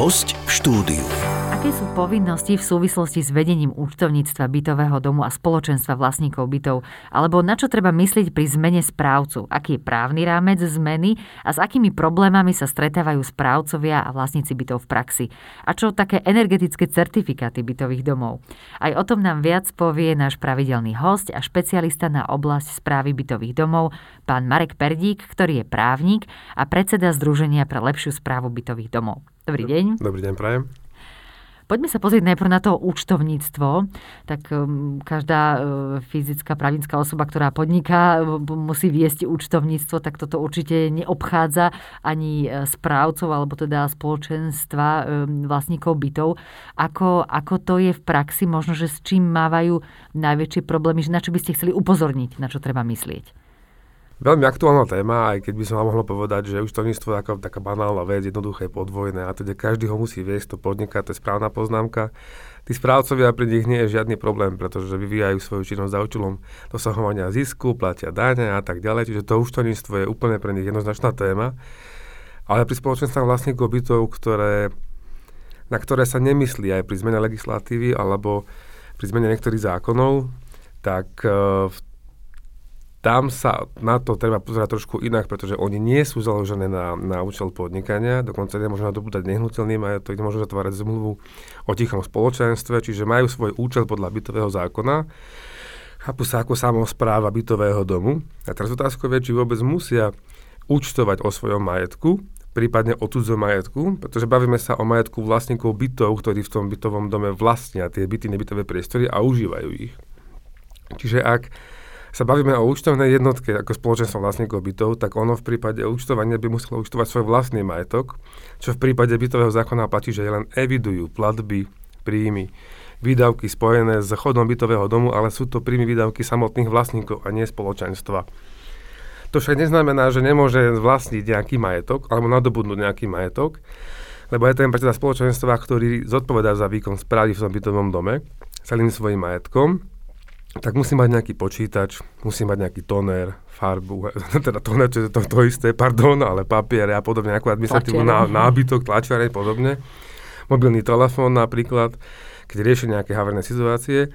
Host v štúdiu. Aké sú povinnosti v súvislosti s vedením účtovníctva bytového domu a spoločenstva vlastníkov bytov? Alebo na čo treba myslieť pri zmene správcu? Aký je právny rámec zmeny a s akými problémami sa stretávajú správcovia a vlastníci bytov v praxi? A čo také energetické certifikáty bytových domov? Aj o tom nám viac povie náš pravidelný host a špecialista na oblasť správy bytových domov, pán Marek Perdík, ktorý je právnik a predseda Združenia pre lepšiu správu bytových domov. Dobrý deň. Dobrý deň, prajem. Poďme sa pozrieť najprv na to účtovníctvo. Tak um, každá uh, fyzická, právnická osoba, ktorá podniká, uh, musí viesť účtovníctvo, tak toto určite neobchádza ani uh, správcov alebo teda spoločenstva um, vlastníkov bytov. Ako, ako to je v praxi, možno, že s čím mávajú najväčšie problémy, že na čo by ste chceli upozorniť, na čo treba myslieť? Veľmi aktuálna téma, aj keď by som vám mohol povedať, že účtovníctvo je taká, taká banálna vec, jednoduché, podvojné a teda každý ho musí viesť, to podniká, to je správna poznámka. Tí správcovia pri nich nie je žiadny problém, pretože vyvíjajú svoju činnosť za účelom dosahovania zisku, platia dáne a tak ďalej, čiže to účtovníctvo je úplne pre nich jednoznačná téma. Ale pri spoločenstvách vlastníkov bytov, ktoré, na ktoré sa nemyslí aj pri zmene legislatívy alebo pri zmene niektorých zákonov, tak uh, v tam sa na to treba pozerať trošku inak, pretože oni nie sú založené na, na účel podnikania, dokonca nemôžu nadobúdať nehnuteľný majetok, nemôžu zatvárať zmluvu o tichom spoločenstve, čiže majú svoj účel podľa bytového zákona, chápu sa ako samozpráva bytového domu. A teraz otázka je, či vôbec musia účtovať o svojom majetku, prípadne o cudzom majetku, pretože bavíme sa o majetku vlastníkov bytov, ktorí v tom bytovom dome vlastnia tie byty, nebytové priestory a užívajú ich. Čiže ak sa bavíme o účtovnej jednotke ako spoločenstvo vlastníkov bytov, tak ono v prípade účtovania by muselo účtovať svoj vlastný majetok, čo v prípade bytového zákona platí, že len evidujú platby, príjmy, výdavky spojené s chodom bytového domu, ale sú to príjmy výdavky samotných vlastníkov a nie spoločenstva. To však neznamená, že nemôže vlastniť nejaký majetok alebo nadobudnúť nejaký majetok, lebo je ten predseda spoločenstva, ktorý zodpovedá za výkon správy v tom bytovom dome celým svojim majetkom tak musí mať nejaký počítač, musí mať nejaký toner, farbu, teda toner, čo je to, to isté, pardon, ale papiere a podobne, nejakú administratívnu ná, nábytok, tlačiare a podobne. Mobilný telefón napríklad, keď rieši nejaké haverné situácie,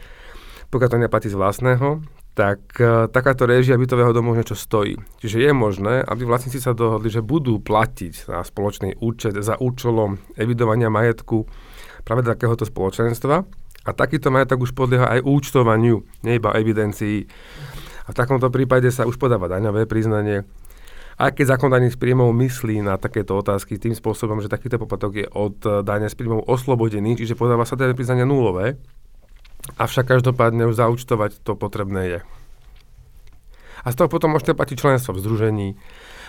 pokiaľ to neplatí z vlastného, tak uh, takáto réžia bytového domu niečo stojí. Čiže je možné, aby vlastníci sa dohodli, že budú platiť na spoločný účet za účelom evidovania majetku práve takéhoto spoločenstva, a takýto majetok už podlieha aj účtovaniu, nie iba evidencii. A v takomto prípade sa už podáva daňové priznanie. Aj keď zákon daní z príjmov myslí na takéto otázky tým spôsobom, že takýto poplatok je od dania z príjmov oslobodený, čiže podáva sa daňové priznanie nulové, avšak každopádne už zaúčtovať to potrebné je. A z toho potom môžete platiť členstvo v združení,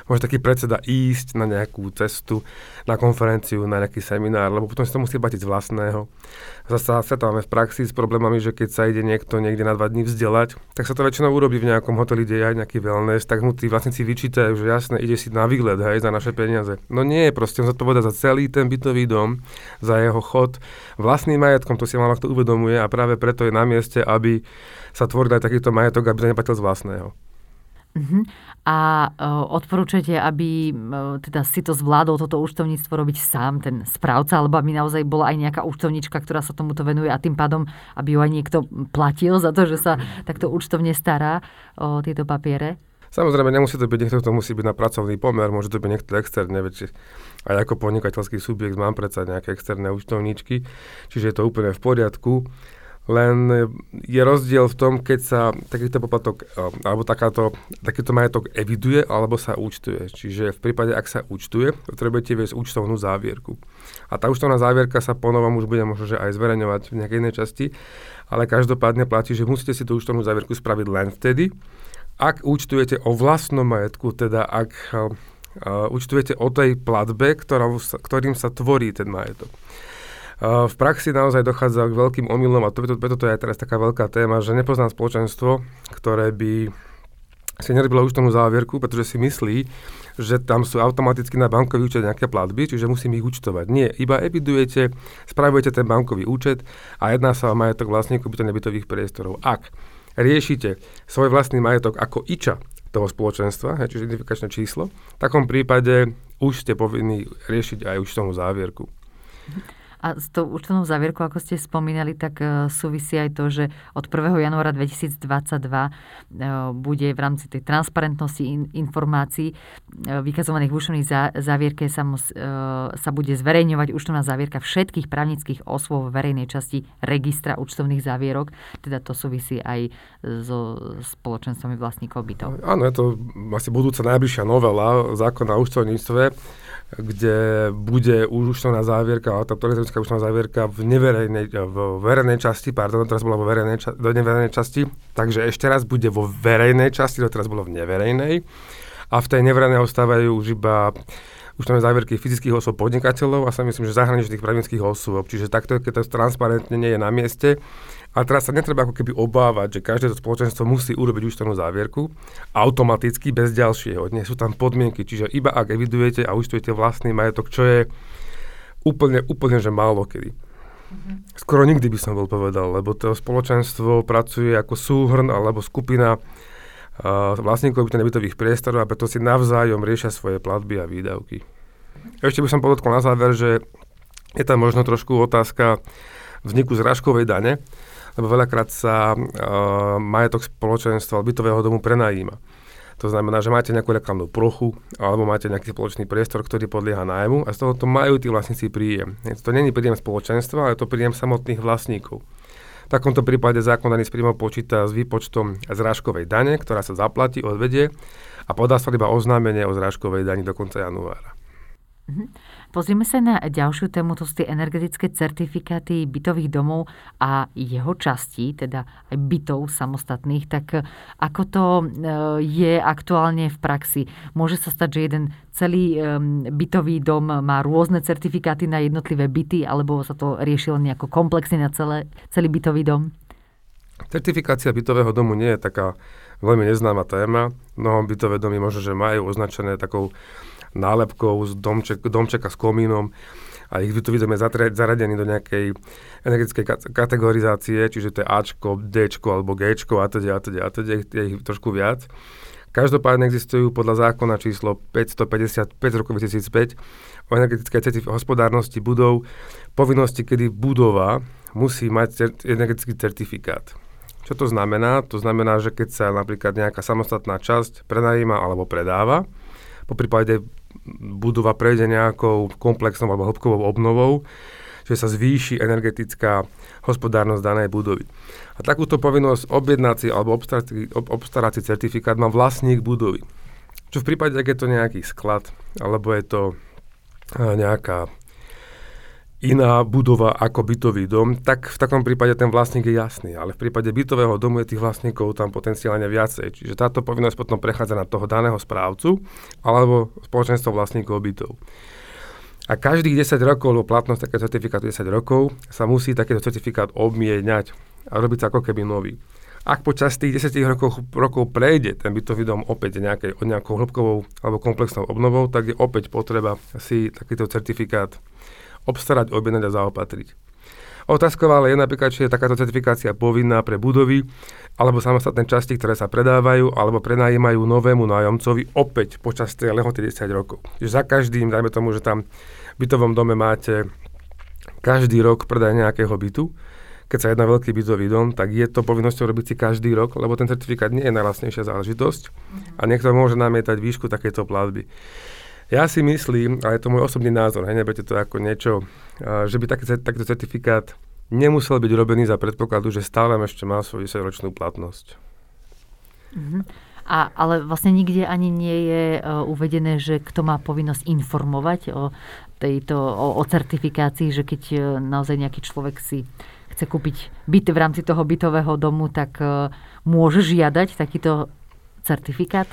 môže taký predseda ísť na nejakú cestu, na konferenciu, na nejaký seminár, lebo potom si to musí platiť z vlastného. Zase stretávame v praxi s problémami, že keď sa ide niekto niekde na dva dní vzdelať, tak sa to väčšinou urobí v nejakom hoteli, kde je aj nejaký wellness, tak mu tí vlastníci vyčítajú, že jasne, ide si na výlet, hej, za naše peniaze. No nie, proste on zodpoveda za celý ten bytový dom, za jeho chod, vlastným majetkom, to si málo kto uvedomuje a práve preto je na mieste, aby sa tvoril aj takýto majetok, aby to neplatil z vlastného. Uh-huh. A uh, odporúčate, aby uh, teda si to zvládol toto účtovníctvo robiť sám ten správca, alebo aby naozaj bola aj nejaká účtovnička, ktorá sa tomuto venuje a tým pádom, aby ju aj niekto platil za to, že sa takto účtovne stará o tieto papiere? Samozrejme, nemusí to byť niekto, kto musí byť na pracovný pomer, môže to byť niekto externe, veď aj ako podnikateľský subjekt mám predsa nejaké externé účtovníčky, čiže je to úplne v poriadku. Len je rozdiel v tom, keď sa takýto poplatok eh, alebo takáto, takýto majetok eviduje alebo sa účtuje. Čiže v prípade, ak sa účtuje, potrebujete viesť účtovnú závierku. A tá účtovná závierka sa ponovom už bude možno že aj zverejňovať v nejakej inej časti, ale každopádne platí, že musíte si tú účtovnú závierku spraviť len vtedy, ak účtujete o vlastnom majetku, teda ak uh, účtujete o tej platbe, ktorá, ktorým sa tvorí ten majetok. V praxi naozaj dochádza k veľkým omylom a preto, preto to je teraz taká veľká téma, že nepoznám spoločenstvo, ktoré by si nerobilo účtovnú závierku, pretože si myslí, že tam sú automaticky na bankový účet nejaké platby, čiže musím ich účtovať. Nie, iba evidujete, spravujete ten bankový účet a jedná sa o majetok vlastníkov byto nebytových priestorov. Ak riešite svoj vlastný majetok ako iča toho spoločenstva, čiže identifikačné číslo, v takom prípade už ste povinní riešiť aj účtovnú závierku. A s tou účtovnou závierkou, ako ste spomínali, tak e, súvisí aj to, že od 1. januára 2022 e, bude v rámci tej transparentnosti informácií e, vykazovaných v účtovnej závierke sa, sa bude zverejňovať účtovná závierka všetkých právnických osôb v verejnej časti registra účtovných závierok. Teda to súvisí aj so spoločenstvami vlastníkov bytov. Áno, je to asi budúca najbližšia novela zákona o účtovníctve kde bude účtovná závierka, ale tá elektronická účtovná závierka v neverejnej, v verejnej časti, pardon, teraz bola vo verejnej, do neverejnej časti, takže ešte raz bude vo verejnej časti, to teraz bolo v neverejnej. A v tej neverejnej ostávajú už iba účtovné závierky fyzických osôb podnikateľov a sa myslím, že zahraničných právnických osôb. Čiže takto, keď to transparentne nie je na mieste, a teraz sa netreba ako keby obávať, že každé to spoločenstvo musí urobiť účtovnú závierku automaticky bez ďalšieho. Nie sú tam podmienky, čiže iba ak evidujete a účtujete vlastný majetok, čo je úplne, úplne, že málo kedy. Mm-hmm. Skoro nikdy by som bol povedal, lebo to spoločenstvo pracuje ako súhrn alebo skupina uh, vlastníkov bytových priestorov a preto si navzájom riešia svoje platby a výdavky. Ešte by som podotkol na záver, že je tam možno trošku otázka vzniku zrážkovej dane, lebo veľakrát sa uh, majetok spoločenstva bytového domu prenajíma. To znamená, že máte nejakú reklamnú plochu alebo máte nejaký spoločný priestor, ktorý podlieha nájmu a z toho to majú tí vlastníci príjem. To není príjem spoločenstva, ale to príjem samotných vlastníkov. V takomto prípade zákon daný z príjmov počíta s výpočtom zrážkovej dane, ktorá sa zaplatí, odvedie a podá sa iba oznámenie o zrážkovej dani do konca januára. Mm-hmm. Pozrieme sa na ďalšiu tému, to sú tie energetické certifikáty bytových domov a jeho častí, teda aj bytov samostatných. Tak ako to e, je aktuálne v praxi? Môže sa stať, že jeden celý bytový dom má rôzne certifikáty na jednotlivé byty, alebo sa to riešilo nejako komplexne na celé, celý bytový dom? Certifikácia bytového domu nie je taká veľmi neznáma téma. Mnohom bytové domy možno, že majú označené takou nálepkou z domček, domčeka s komínom a ich tu vidíme zaradení do nejakej energetickej kategorizácie, čiže to je Ačko, Dčko alebo Gčko a teda a teda a teda, je ich trošku viac. Každopádne existujú podľa zákona číslo 555 z roku 2005 o energetickej hospodárnosti budov povinnosti, kedy budova musí mať cer- energetický certifikát. Čo to znamená? To znamená, že keď sa napríklad nejaká samostatná časť prenajíma alebo predáva, po prípade budova prejde nejakou komplexnou alebo hĺbkovou obnovou, že sa zvýši energetická hospodárnosť danej budovy. A takúto povinnosť objednať si alebo obstarať si certifikát má vlastník budovy. Čo v prípade, ak je to nejaký sklad, alebo je to nejaká iná budova ako bytový dom, tak v takom prípade ten vlastník je jasný. Ale v prípade bytového domu je tých vlastníkov tam potenciálne viacej. Čiže táto povinnosť potom prechádza na toho daného správcu alebo spoločenstvo vlastníkov bytov. A každých 10 rokov, lebo platnosť takého certifikátu 10 rokov, sa musí takýto certifikát obmieniať a robiť sa ako keby nový. Ak počas tých 10 rokov, rokov prejde ten bytový dom opäť nejakej, nejakou hĺbkovou alebo komplexnou obnovou, tak je opäť potreba si takýto certifikát obstarať, objednať a zaopatriť. Otázková ale je napríklad, či je takáto certifikácia povinná pre budovy alebo samostatné časti, ktoré sa predávajú alebo prenajímajú novému nájomcovi opäť počas tej lehoty 10 rokov. Čiže za každým, dajme tomu, že tam v bytovom dome máte každý rok predaj nejakého bytu, keď sa jedná veľký bytový dom, tak je to povinnosťou robiť si každý rok, lebo ten certifikát nie je najlastnejšia záležitosť a niekto môže namietať výšku takéto platby. Ja si myslím, a je to môj osobný názor, hej, neberte to ako niečo, že by taký, takýto certifikát nemusel byť robený za predpokladu, že stále ešte má svoju 10-ročnú platnosť. Mm-hmm. A, ale vlastne nikde ani nie je uh, uvedené, že kto má povinnosť informovať o tejto, o, o certifikácii, že keď uh, naozaj nejaký človek si chce kúpiť byt v rámci toho bytového domu, tak uh, môže žiadať takýto certifikát?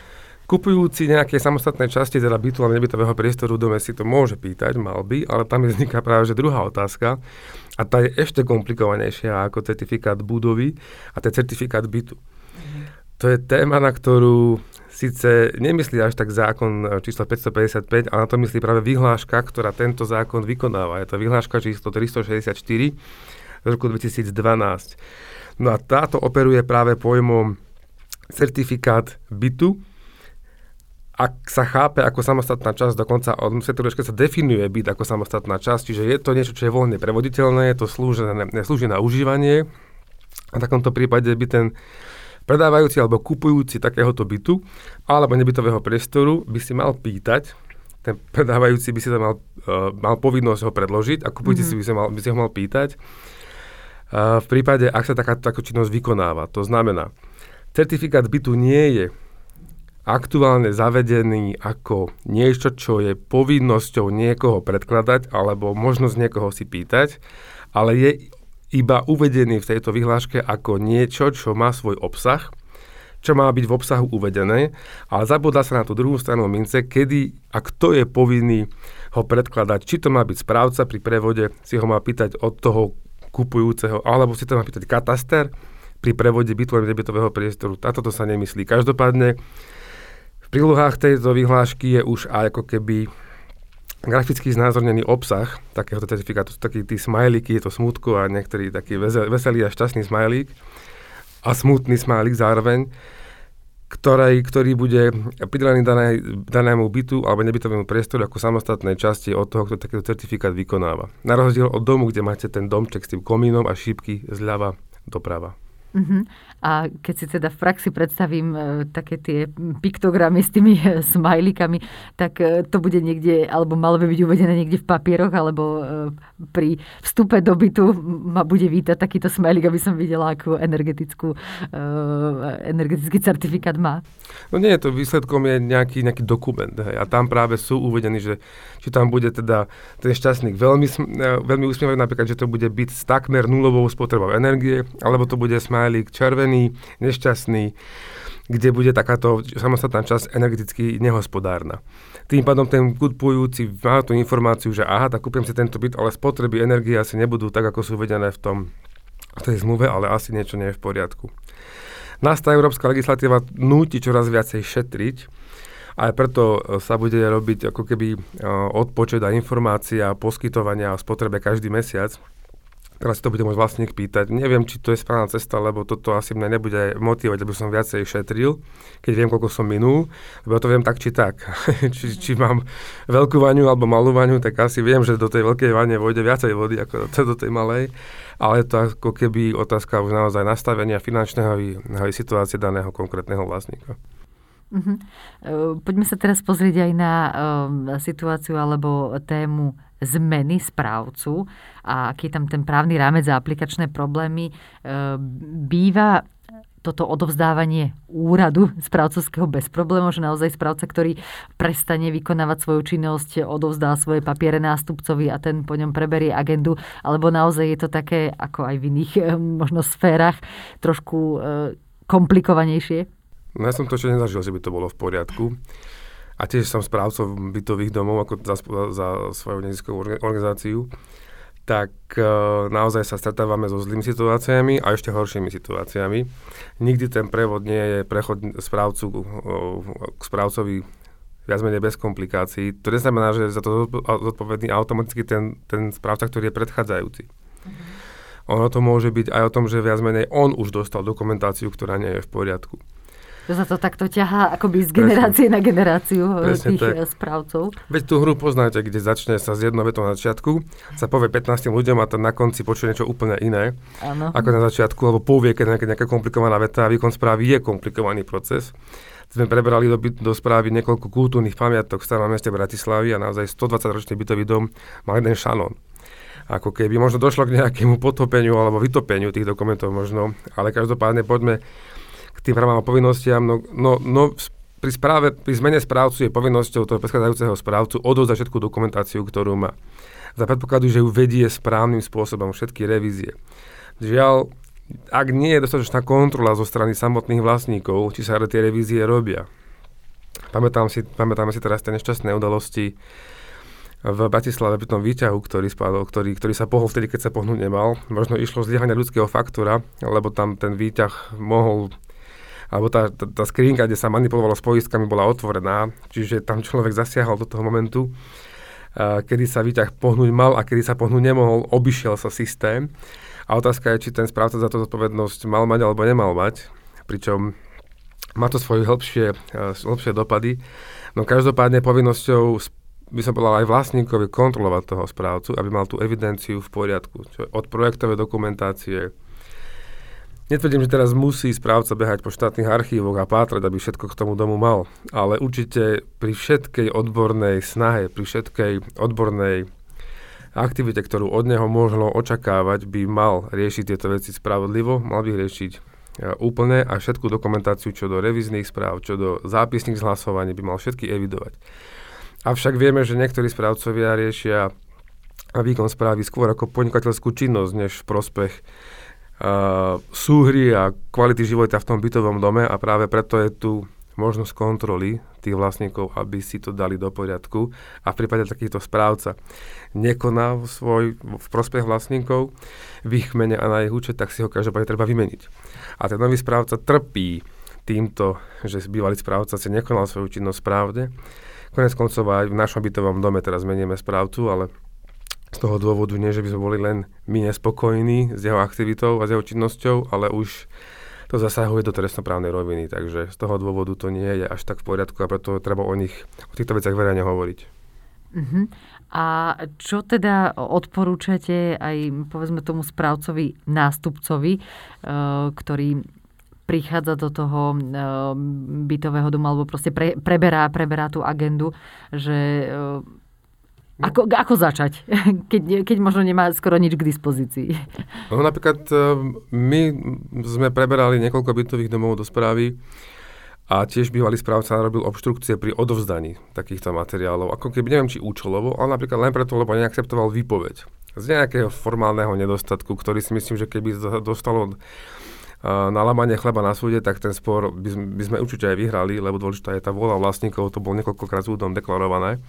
Kupujúci nejaké samostatné časti, teda bytu alebo nebytového priestoru dome si to môže pýtať, mal by, ale tam je vzniká práve že druhá otázka a tá je ešte komplikovanejšia ako certifikát budovy a ten certifikát bytu. Mhm. To je téma, na ktorú síce nemyslí až tak zákon číslo 555, ale na to myslí práve vyhláška, ktorá tento zákon vykonáva. Je to vyhláška číslo 364 z roku 2012. No a táto operuje práve pojmom certifikát bytu, ak sa chápe ako samostatná časť, dokonca od sektoru sa definuje byt ako samostatná časť, čiže je to niečo, čo je voľne prevoditeľné, je to slúži, slúži na užívanie. A v takomto prípade by ten predávajúci alebo kupujúci takéhoto bytu alebo nebytového priestoru by si mal pýtať, ten predávajúci by si to mal, uh, mal povinnosť ho predložiť a kupujúci mm-hmm. si by, si mal, by si ho mal pýtať. Uh, v prípade, ak sa takáto taká činnosť vykonáva, to znamená, certifikát bytu nie je aktuálne zavedený ako niečo, čo je povinnosťou niekoho predkladať alebo možnosť niekoho si pýtať, ale je iba uvedený v tejto vyhláške ako niečo, čo má svoj obsah, čo má byť v obsahu uvedené, ale zabúda sa na tú druhú stranu mince, kedy a kto je povinný ho predkladať. Či to má byť správca pri prevode, si ho má pýtať od toho kupujúceho, alebo si to má pýtať kataster pri prevode bytu a nebytového priestoru. Táto to sa nemyslí. Každopádne prílohách tejto vyhlášky je už aj ako keby graficky znázornený obsah takéhoto certifikátu. Sú takí tí smajlíky, je to smutko a niektorý taký veselý a šťastný smajlík a smutný smajlík zároveň, ktorý, ktorý bude pridelený dané, danému bytu alebo nebytovému priestoru ako samostatnej časti od toho, kto takýto certifikát vykonáva. Na rozdiel od domu, kde máte ten domček s tým komínom a šípky zľava doprava. Uh-huh. A keď si teda v praxi predstavím e, také tie piktogramy s tými e, smajlikami, tak e, to bude niekde, alebo malo by byť uvedené niekde v papieroch, alebo pri vstupe do bytu ma bude vítať takýto smajlik, aby som videla, akú energetickú, energetický certifikát má. No nie, to výsledkom je nejaký, nejaký dokument. Hej, a tam práve sú uvedení, že či tam bude teda ten šťastník veľmi, veľmi usmievavý, napríklad, že to bude byť s takmer nulovou spotrebou energie, alebo to bude smajlik smajlík červený, nešťastný, kde bude takáto samostatná časť energeticky nehospodárna. Tým pádom ten kupujúci má tú informáciu, že aha, tak kúpim si tento byt, ale spotreby energie asi nebudú tak, ako sú uvedené v tom v tej zmluve, ale asi niečo nie je v poriadku. Nás tá európska legislatíva núti čoraz viacej šetriť, aj preto sa bude robiť ako keby odpočet a informácia poskytovania o spotrebe každý mesiac teraz si to bude môj vlastník pýtať. Neviem, či to je správna cesta, lebo toto asi mňa nebude motivovať, aby som viacej šetril, keď viem, koľko som minul, lebo to viem tak či tak. či, či mám veľkú vaňu alebo malú vaňu, tak asi viem, že do tej veľkej vane vojde viacej vody ako do, do tej malej, ale to ako keby otázka už naozaj nastavenia finančného i situácie daného konkrétneho vlastníka. Uh-huh. Poďme sa teraz pozrieť aj na um, situáciu alebo tému zmeny správcu a aký je tam ten právny rámec a aplikačné problémy. Uh, býva toto odovzdávanie úradu správcovského bez problémov, že naozaj správca, ktorý prestane vykonávať svoju činnosť, odovzdá svoje papiere nástupcovi a ten po ňom preberie agendu, alebo naozaj je to také, ako aj v iných možno sférach, trošku komplikovanejšie? No ja som to ešte nezažil, že by to bolo v poriadku. A tiež som správcom bytových domov ako za, za svoju neziskovú organizáciu. Tak e, naozaj sa stretávame so zlými situáciami a ešte horšími situáciami. Nikdy ten prevod nie je prechod správcu e, k správcovi viac menej bez komplikácií. To neznamená, že za to zodpovedný automaticky ten, ten správca, ktorý je predchádzajúci. Mm-hmm. Ono to môže byť aj o tom, že viac menej on už dostal dokumentáciu, ktorá nie je v poriadku. Že sa to takto ťahá akoby z generácie Presne. na generáciu eh, Presne tých tak. Eh, správcov. Veď tú hru poznáte, kde začne sa z jednou vetou na začiatku, sa povie 15 ľuďom a ten na konci počuje niečo úplne iné, ano. ako na začiatku, alebo povie, keď nejaká, nejaká komplikovaná veta a výkon správy je komplikovaný proces. Sme prebrali do, do správy niekoľko kultúrnych pamiatok v starom meste Bratislavy a naozaj 120-ročný bytový dom mal jeden šanón ako keby možno došlo k nejakému potopeniu alebo vytopeniu tých dokumentov možno, ale každopádne poďme tým právam a povinnostiam. No, no, no pri, správe, pri zmene správcu je povinnosťou toho predchádzajúceho správcu odovzdať všetku dokumentáciu, ktorú má. Za predpokladu, že ju vedie správnym spôsobom všetky revízie. Žiaľ, ak nie je dostatočná kontrola zo strany samotných vlastníkov, či sa tie revízie robia. Pamätám si, pamätáme si teraz tie nešťastné udalosti v Bratislave pri tom výťahu, ktorý spadol, ktorý, ktorý sa pohol vtedy, keď sa pohnúť nemal. Možno išlo zlyhania ľudského faktora, lebo tam ten výťah mohol alebo tá, tá, tá skrinka, kde sa manipulovalo s poistkami, bola otvorená, čiže tam človek zasiahol do toho momentu, kedy sa výťah pohnúť mal a kedy sa pohnúť nemohol, obišiel sa systém. A otázka je, či ten správca za to zodpovednosť mal mať alebo nemal mať, pričom má to svoje hĺbšie, hĺbšie dopady. No každopádne povinnosťou by som povedal aj vlastníkovi kontrolovať toho správcu, aby mal tú evidenciu v poriadku. Čo od projektovej dokumentácie. Netvrdím, že teraz musí správca behať po štátnych archívoch a pátrať, aby všetko k tomu domu mal, ale určite pri všetkej odbornej snahe, pri všetkej odbornej aktivite, ktorú od neho možno očakávať, by mal riešiť tieto veci spravodlivo, mal by riešiť e, úplne a všetku dokumentáciu, čo do revizných správ, čo do zápisných zhlasovaní, by mal všetky evidovať. Avšak vieme, že niektorí správcovia riešia výkon správy skôr ako podnikateľskú činnosť, než prospech súhry a kvality života v tom bytovom dome a práve preto je tu možnosť kontroly tých vlastníkov, aby si to dali do poriadku a v prípade takýchto správca nekoná svoj v prospech vlastníkov v ich mene a na ich účet, tak si ho každopádne treba vymeniť. A ten nový správca trpí týmto, že bývalý správca si nekonal svoju činnosť správne Konec koncov aj v našom bytovom dome teraz meníme správcu, ale z toho dôvodu nie, že by sme boli len my nespokojní s jeho aktivitou a s jeho činnosťou, ale už to zasahuje do trestnoprávnej roviny, takže z toho dôvodu to nie je až tak v poriadku a preto treba o nich, o týchto veciach verejne hovoriť. Uh-huh. A čo teda odporúčate aj povedzme tomu správcovi, nástupcovi, uh, ktorý prichádza do toho uh, bytového domu alebo proste pre, preberá, preberá tú agendu, že uh, ako, ako začať, keď, keď možno nemá skoro nič k dispozícii? No napríklad uh, my sme preberali niekoľko bytových domov do správy a tiež bývalý správca robil obštrukcie pri odovzdaní takýchto materiálov. Ako keby neviem, či účelovo, ale napríklad len preto, lebo neakceptoval výpoveď. Z nejakého formálneho nedostatku, ktorý si myslím, že keby dostalo na lamanie chleba na súde, tak ten spor by by sme určite aj vyhrali, lebo dôležitá je tá vôľa vlastníkov, to bolo niekoľkokrát súdom deklarované.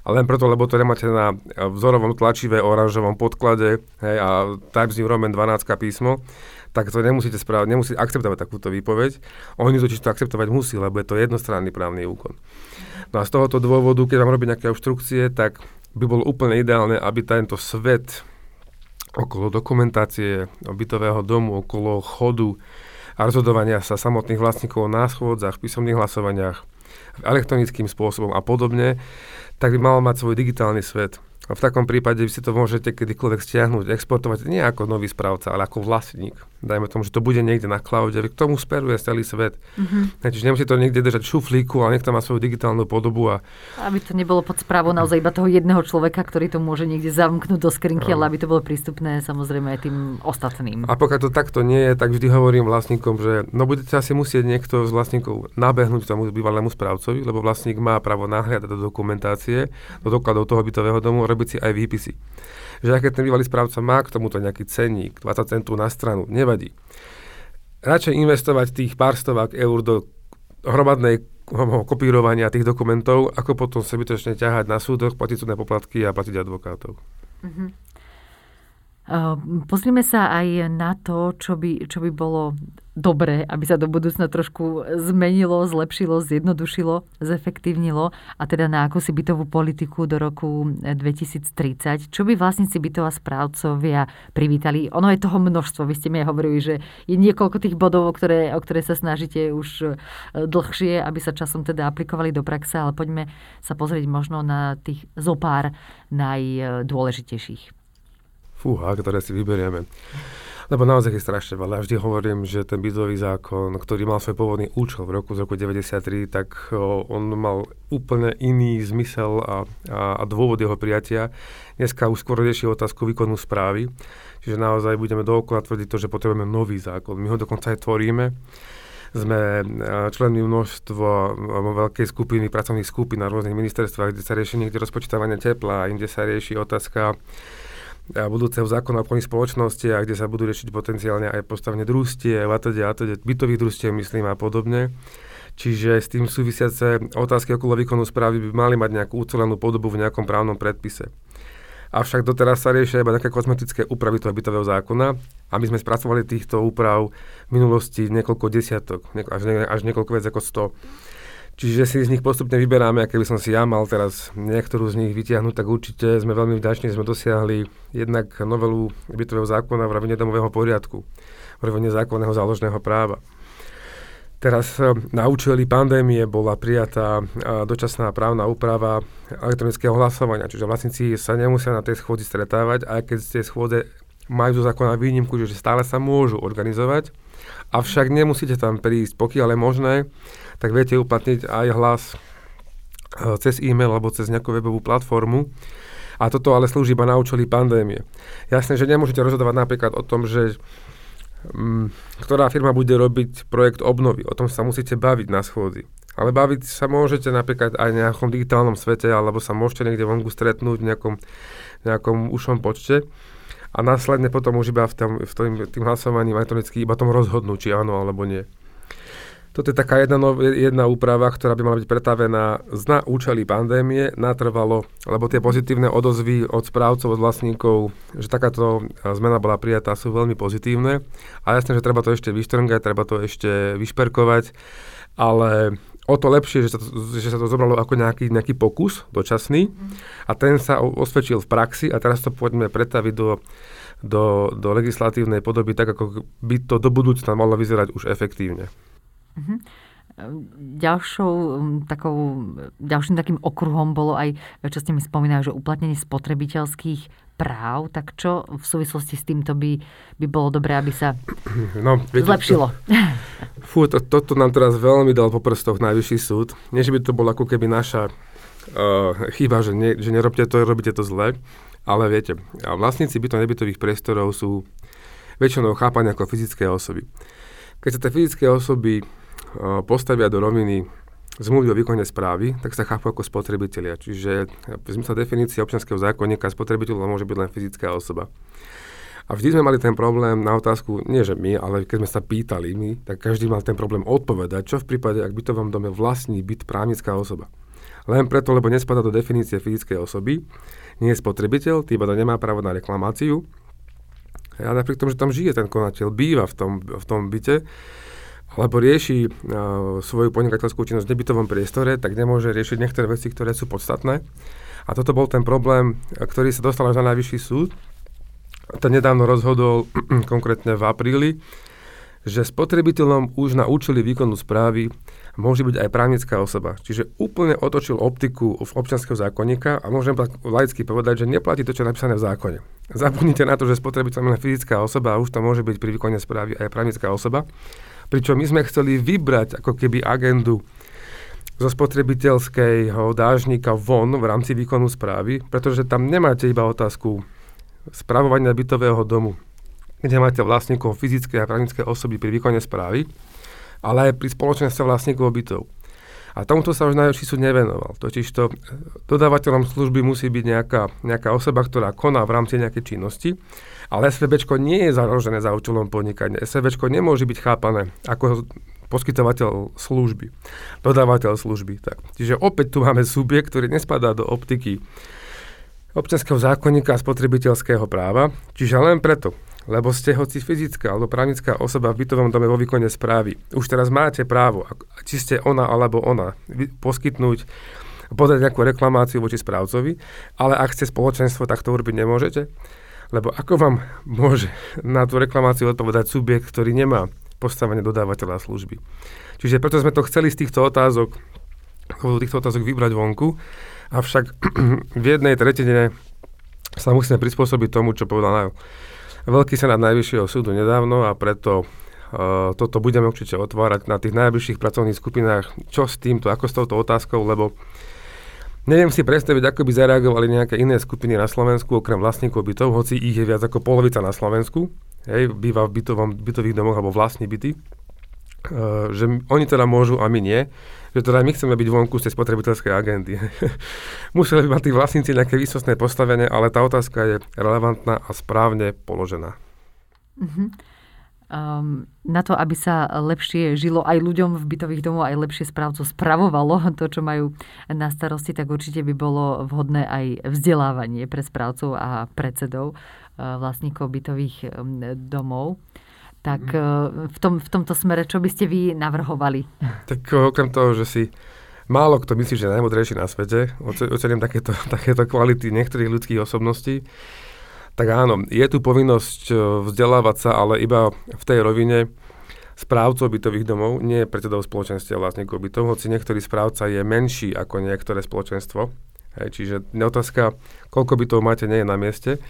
A len preto, lebo to nemáte na vzorovom tlačive oranžovom podklade hej, a Times New Roman 12 písmo, tak to nemusíte správať, nemusíte akceptovať takúto výpoveď. Oni to čisto akceptovať musí, lebo je to jednostranný právny úkon. No a z tohoto dôvodu, keď vám robí nejaké obštrukcie, tak by bolo úplne ideálne, aby tento svet okolo dokumentácie bytového domu, okolo chodu a rozhodovania sa samotných vlastníkov na schôdzach, písomných hlasovaniach, elektronickým spôsobom a podobne, tak by mal mať svoj digitálny svet. A v takom prípade si to môžete kedykoľvek stiahnuť, exportovať nie ako nový správca, ale ako vlastník. Dajme tomu, že to bude niekde na cloude, k tomu speruje celý svet. Mm-hmm. Čiže nemusí to niekde držať šuflíku, ale niekto má svoju digitálnu podobu. A... Aby to nebolo pod správou naozaj iba toho jedného človeka, ktorý to môže niekde zamknúť do skrinky, ale aby to bolo prístupné samozrejme aj tým ostatným. A pokiaľ to takto nie je, tak vždy hovorím vlastníkom, že no budete asi musieť niekto z vlastníkov nabehnúť tomu bývalému správcovi, lebo vlastník má právo nahliadať do dokumentácie, do dokladov toho bytového domu, robiť si aj výpisy. Že keď ten bývalý správca má k tomuto nejaký cenník, 20 centov na stranu, nevadí. Radšej investovať tých pár stovák eur do hromadnej kopírovania tých dokumentov, ako potom sa bytočne ťahať na súdoch, platiť súdne poplatky a platiť advokátov. Mm-hmm. Ehm, pozrime sa aj na to, čo by, čo by bolo dobré, aby sa do budúcna trošku zmenilo, zlepšilo, zjednodušilo, zefektívnilo a teda na akúsi bytovú politiku do roku 2030. Čo by vlastníci bytov a správcovia privítali? Ono je toho množstvo. Vy ste mi aj hovorili, že je niekoľko tých bodov, o ktoré, o ktoré sa snažíte už e, dlhšie, aby sa časom teda aplikovali do praxe, ale poďme sa pozrieť možno na tých zopár najdôležitejších fúha, ktoré si vyberieme. Lebo naozaj je strašne veľa. Ja vždy hovorím, že ten bytový zákon, ktorý mal svoj pôvodný účel v roku z roku 93, tak on mal úplne iný zmysel a, a, a dôvod jeho prijatia. Dneska už skôr rieši otázku výkonu správy. Čiže naozaj budeme dookola tvrdiť to, že potrebujeme nový zákon. My ho dokonca aj tvoríme sme členmi množstvo veľkej skupiny, pracovných skupín na rôznych ministerstvách, kde sa rieši niekde rozpočítavanie tepla, inde sa rieši otázka budúceho zákona o obchodných spoločnostiach, kde sa budú riešiť potenciálne aj postavenie družstiev a teda, a teda bytových družstiev, myslím, a podobne. Čiže s tým súvisiace otázky okolo výkonu správy by mali mať nejakú ucelenú podobu v nejakom právnom predpise. Avšak doteraz sa riešia iba nejaké kozmetické úpravy toho bytového zákona a my sme spracovali týchto úprav v minulosti niekoľko desiatok, až, až niekoľko viac ako 100. Čiže si z nich postupne vyberáme a keby som si ja mal teraz niektorú z nich vytiahnuť, tak určite sme veľmi vďační, sme dosiahli jednak novelu bytového zákona v rovine domového poriadku, v rovine zákonného záložného práva. Teraz e, na účely pandémie bola prijatá e, dočasná právna úprava elektronického hlasovania, čiže vlastníci sa nemusia na tej schôdzi stretávať, aj keď z tej schôdze majú zo zákona výnimku, že stále sa môžu organizovať, avšak nemusíte tam prísť. Pokiaľ je možné, tak viete uplatniť aj hlas e, cez e-mail alebo cez nejakú webovú platformu. A toto ale slúži iba na účely pandémie. Jasné, že nemôžete rozhodovať napríklad o tom, že Mm, ktorá firma bude robiť projekt obnovy. O tom sa musíte baviť na schôdzi. Ale baviť sa môžete napríklad aj v nejakom digitálnom svete, alebo sa môžete niekde vonku stretnúť v nejakom, nejakom ušom počte a následne potom už iba v, tom, v tým, tým hlasovaním elektronicky iba tom rozhodnúť, či áno alebo nie. Toto je taká jedna, jedna úprava, ktorá by mala byť pretavená na účely pandémie natrvalo, lebo tie pozitívne odozvy od správcov, od vlastníkov, že takáto zmena bola prijatá, sú veľmi pozitívne. A jasné, že treba to ešte vyštrngať, treba to ešte vyšperkovať, ale o to lepšie, že sa to, že sa to zobralo ako nejaký, nejaký pokus dočasný a ten sa osvedčil v praxi a teraz to poďme pretaviť do, do, do legislatívnej podoby tak, ako by to do budúcna malo vyzerať už efektívne. Uh-huh. Ďalšou takou, ďalším takým okruhom bolo aj, čo ste mi spomínali, že uplatnenie spotrebiteľských práv, tak čo v súvislosti s týmto by, by bolo dobré, aby sa no, viete, zlepšilo? To, fú, to, toto nám teraz veľmi dal po prstoch Najvyšší súd. Nie, že by to bolo ako keby naša uh, chyba, že, ne, že nerobte to, robíte to zle, ale viete, vlastníci byto nebytových priestorov sú väčšinou chápaní ako fyzické osoby. Keď sa tie fyzické osoby postavia do roviny zmluvy o výkone správy, tak sa chápu ako spotrebitelia. Čiže v zmysle definície občianského zákonníka spotrebiteľom môže byť len fyzická osoba. A vždy sme mali ten problém na otázku, nie že my, ale keď sme sa pýtali my, tak každý mal ten problém odpovedať, čo v prípade, ak bytovom dome vlastní byt právnická osoba. Len preto, lebo nespada do definície fyzickej osoby, nie je spotrebiteľ, tým nemá právo na reklamáciu. A napriek tomu, že tam žije ten konateľ, býva v tom, v tom byte, alebo rieši uh, svoju podnikateľskú činnosť v nebytovom priestore, tak nemôže riešiť niektoré veci, ktoré sú podstatné. A toto bol ten problém, ktorý sa dostal až na najvyšší súd. Ten nedávno rozhodol, konkrétne v apríli, že spotrebiteľom už na účely výkonu správy môže byť aj právnická osoba. Čiže úplne otočil optiku v občianského zákonníka a môžem tak laicky povedať, že neplatí to, čo je napísané v zákone. Zabudnite na to, že spotrebiteľ je fyzická osoba a už to môže byť pri výkone správy aj právnická osoba. Pričom my sme chceli vybrať ako keby agendu zo spotrebiteľského dážnika von v rámci výkonu správy, pretože tam nemáte iba otázku spravovania bytového domu, kde máte vlastníkov fyzické a právnické osoby pri výkone správy, ale aj pri spoločenstve vlastníkov bytov. A tomuto sa už najväčší súd nevenoval. Totiž to dodávateľom služby musí byť nejaká, nejaká osoba, ktorá koná v rámci nejakej činnosti ale SVB nie je založené za účelom podnikania. SVB nemôže byť chápané ako poskytovateľ služby, dodávateľ služby. Tak. Čiže opäť tu máme subjekt, ktorý nespadá do optiky občianského zákonníka a spotrebiteľského práva, čiže len preto, lebo ste hoci fyzická alebo právnická osoba v bytovom dome vo výkone správy. Už teraz máte právo, či ste ona alebo ona, poskytnúť podať nejakú reklamáciu voči správcovi, ale ak ste spoločenstvo, tak to urobiť nemôžete. Lebo ako vám môže na tú reklamáciu odpovedať subjekt, ktorý nemá postavenie dodávateľa služby. Čiže preto sme to chceli z týchto otázok, týchto otázok vybrať vonku, avšak v jednej tretine sa musíme prispôsobiť tomu, čo povedal na Veľký senát Najvyššieho súdu nedávno a preto uh, toto budeme určite otvárať na tých najbližších pracovných skupinách, čo s týmto, ako s touto otázkou, lebo Neviem si predstaviť, ako by zareagovali nejaké iné skupiny na Slovensku, okrem vlastníkov bytov, hoci ich je viac ako polovica na Slovensku, hej, býva v bytovom, bytových domoch alebo vlastní byty, uh, že oni teda môžu a my nie, že teda my chceme byť vonku z tej spotrebiteľskej agendy. Museli by mať tí vlastníci nejaké výsostné postavenie, ale tá otázka je relevantná a správne položená. Uh-huh um, na to, aby sa lepšie žilo aj ľuďom v bytových domoch, aj lepšie správcov spravovalo to, čo majú na starosti, tak určite by bolo vhodné aj vzdelávanie pre správcov a predsedov uh, vlastníkov bytových um, domov. Tak uh, v, tom, v tomto smere, čo by ste vy navrhovali? Tak okrem toho, že si málo kto myslí, že je najmudrejší na svete, ocením takéto, takéto kvality niektorých ľudských osobností, tak áno, je tu povinnosť e, vzdelávať sa, ale iba v tej rovine správcov bytových domov, nie predsedov spoločenstva vlastníkov bytov, hoci niektorý správca je menší ako niektoré spoločenstvo. Hej, čiže otázka, koľko bytov máte, nie je na mieste,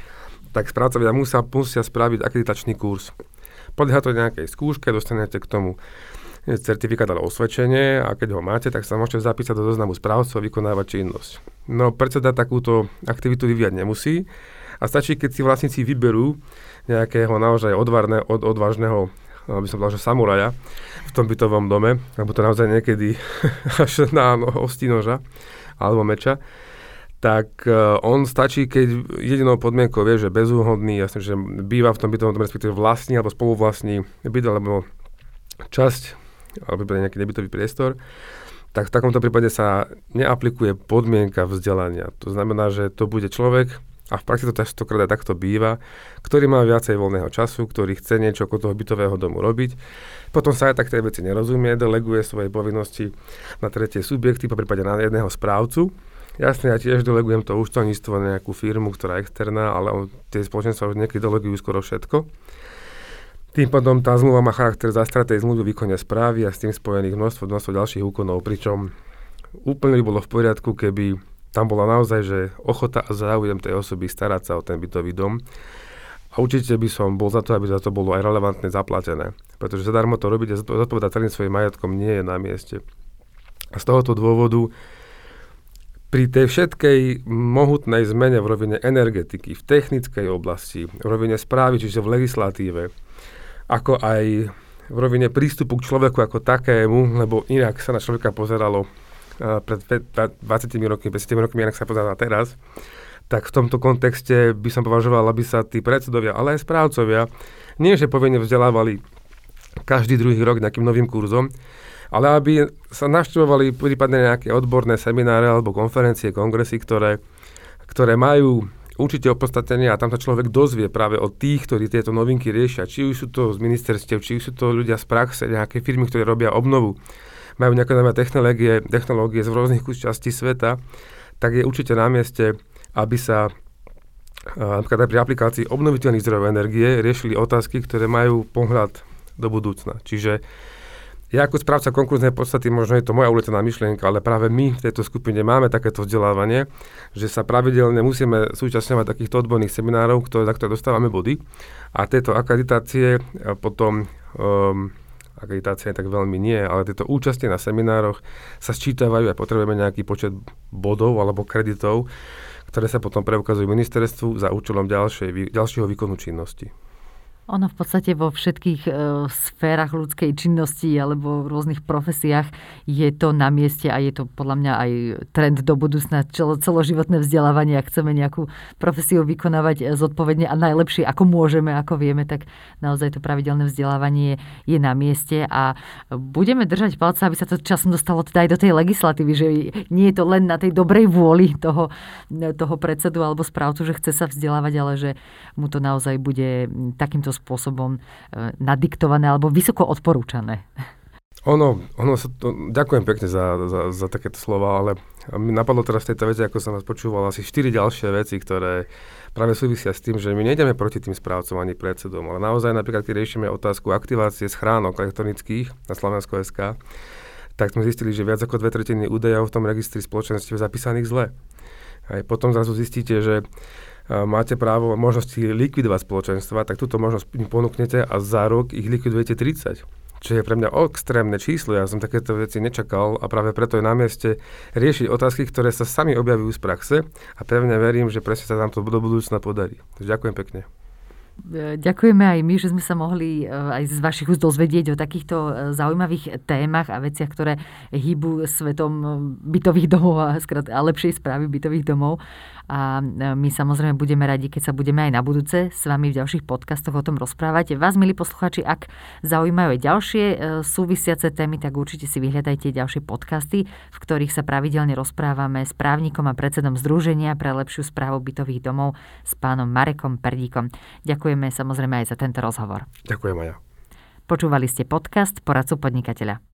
tak správcovia musia, musia spraviť akreditačný kurz. Podľa to nejakej skúške, dostanete k tomu certifikát alebo osvedčenie a keď ho máte, tak sa môžete zapísať do zoznamu správcov a vykonávať činnosť. No predseda takúto aktivitu vyvíjať nemusí a stačí, keď si vlastníci vyberú nejakého naozaj odvarné, od, odvážneho aby som povedal, že samuraja v tom bytovom dome, lebo to naozaj niekedy až na no, noža alebo meča, tak uh, on stačí, keď jedinou podmienkou vie, že bezúhodný, jasne, že býva v tom bytovom dome, respektíve vlastní alebo spoluvlastní byt alebo časť, alebo nejaký nebytový priestor, tak v takomto prípade sa neaplikuje podmienka vzdelania. To znamená, že to bude človek, a v praxi to častokrát aj takto býva, ktorý má viacej voľného času, ktorý chce niečo okolo toho bytového domu robiť. Potom sa aj tak tej veci nerozumie, deleguje svoje povinnosti na tretie subjekty, po prípade na jedného správcu. Jasne, ja tiež delegujem to účtovníctvo na nejakú firmu, ktorá je externá, ale tie spoločenstva už niekedy delegujú skoro všetko. Tým pádom tá zmluva má charakter zastratej zmluvy výkone správy a s tým spojených množstvo, množstvo ďalších úkonov, pričom úplne by bolo v poriadku, keby tam bola naozaj že ochota a záujem tej osoby starať sa o ten bytový dom. A určite by som bol za to, aby za to bolo aj relevantne zaplatené. Pretože zadarmo to robiť a zodpovedať celým svojim majetkom nie je na mieste. A z tohoto dôvodu pri tej všetkej mohutnej zmene v rovine energetiky, v technickej oblasti, v rovine správy, čiže v legislatíve, ako aj v rovine prístupu k človeku ako takému, lebo inak sa na človeka pozeralo pred 20 rokmi, 50 rokmi, inak sa pozerá teraz, tak v tomto kontexte by som považoval, aby sa tí predsedovia, ale aj správcovia, nie že povinne vzdelávali každý druhý rok nejakým novým kurzom, ale aby sa navštevovali prípadne nejaké odborné semináre alebo konferencie, kongresy, ktoré, ktoré majú určite opodstatnenie a tam sa človek dozvie práve od tých, ktorí tieto novinky riešia. Či už sú to z ministerstiev, či už sú to ľudia z praxe, nejaké firmy, ktoré robia obnovu majú nejaké nové technológie, technológie z rôznych častí sveta, tak je určite na mieste, aby sa napríklad aj pri aplikácii obnoviteľných zdrojov energie riešili otázky, ktoré majú pohľad do budúcna. Čiže ja ako správca konkurznej podstaty, možno je to moja uletená myšlienka, ale práve my v tejto skupine máme takéto vzdelávanie, že sa pravidelne musíme súčasňovať takýchto odborných seminárov, ktoré, za ktoré dostávame body. A tieto akreditácie potom um, akreditácia tak veľmi nie, ale tieto účasti na seminároch sa sčítavajú a potrebujeme nejaký počet bodov alebo kreditov, ktoré sa potom preukazujú ministerstvu za účelom ďalšej, ďalšieho výkonu činnosti. Ono v podstate vo všetkých e, sférach ľudskej činnosti alebo v rôznych profesiách je to na mieste a je to podľa mňa aj trend do budúcna celo, celoživotné vzdelávanie. Ak chceme nejakú profesiu vykonávať zodpovedne a najlepšie, ako môžeme, ako vieme, tak naozaj to pravidelné vzdelávanie je na mieste a budeme držať palce, aby sa to časom dostalo teda aj do tej legislatívy, že nie je to len na tej dobrej vôli toho, toho predsedu alebo správcu, že chce sa vzdelávať, ale že mu to naozaj bude takýmto spôsobom e, nadiktované alebo vysoko odporúčané. Ono, ono sa to, ďakujem pekne za, za, za takéto slova, ale mi napadlo teraz v tejto veci, ako som vás počúval, asi štyri ďalšie veci, ktoré práve súvisia s tým, že my nejdeme proti tým správcom ani predsedom, ale naozaj napríklad, keď riešime otázku aktivácie schránok elektronických na Slovensku SK, tak sme zistili, že viac ako dve tretiny údajov v tom registri spoločenstve je zapísaných zle. Aj potom zrazu zistíte, že máte právo možnosti likvidovať spoločenstva, tak túto možnosť im ponúknete a za rok ich likvidujete 30. Čo je pre mňa extrémne číslo, ja som takéto veci nečakal a práve preto je na mieste riešiť otázky, ktoré sa sami objavujú z praxe a pevne verím, že presne sa nám to do budúcna podarí. Takže ďakujem pekne. Ďakujeme aj my, že sme sa mohli e, aj z vašich úst dozvedieť o takýchto e, zaujímavých témach a veciach, ktoré hýbu svetom e, bytových domov a, a lepšej správy bytových domov. A my samozrejme budeme radi, keď sa budeme aj na budúce s vami v ďalších podcastoch o tom rozprávať. Vás, milí posluchači, ak zaujímajú aj ďalšie súvisiace témy, tak určite si vyhľadajte ďalšie podcasty, v ktorých sa pravidelne rozprávame s právnikom a predsedom Združenia pre lepšiu správu bytových domov s pánom Marekom Perdíkom. Ďakujem Ďakujeme samozrejme aj za tento rozhovor. Ďakujem aj ja. Počúvali ste podcast Poradcu podnikateľa.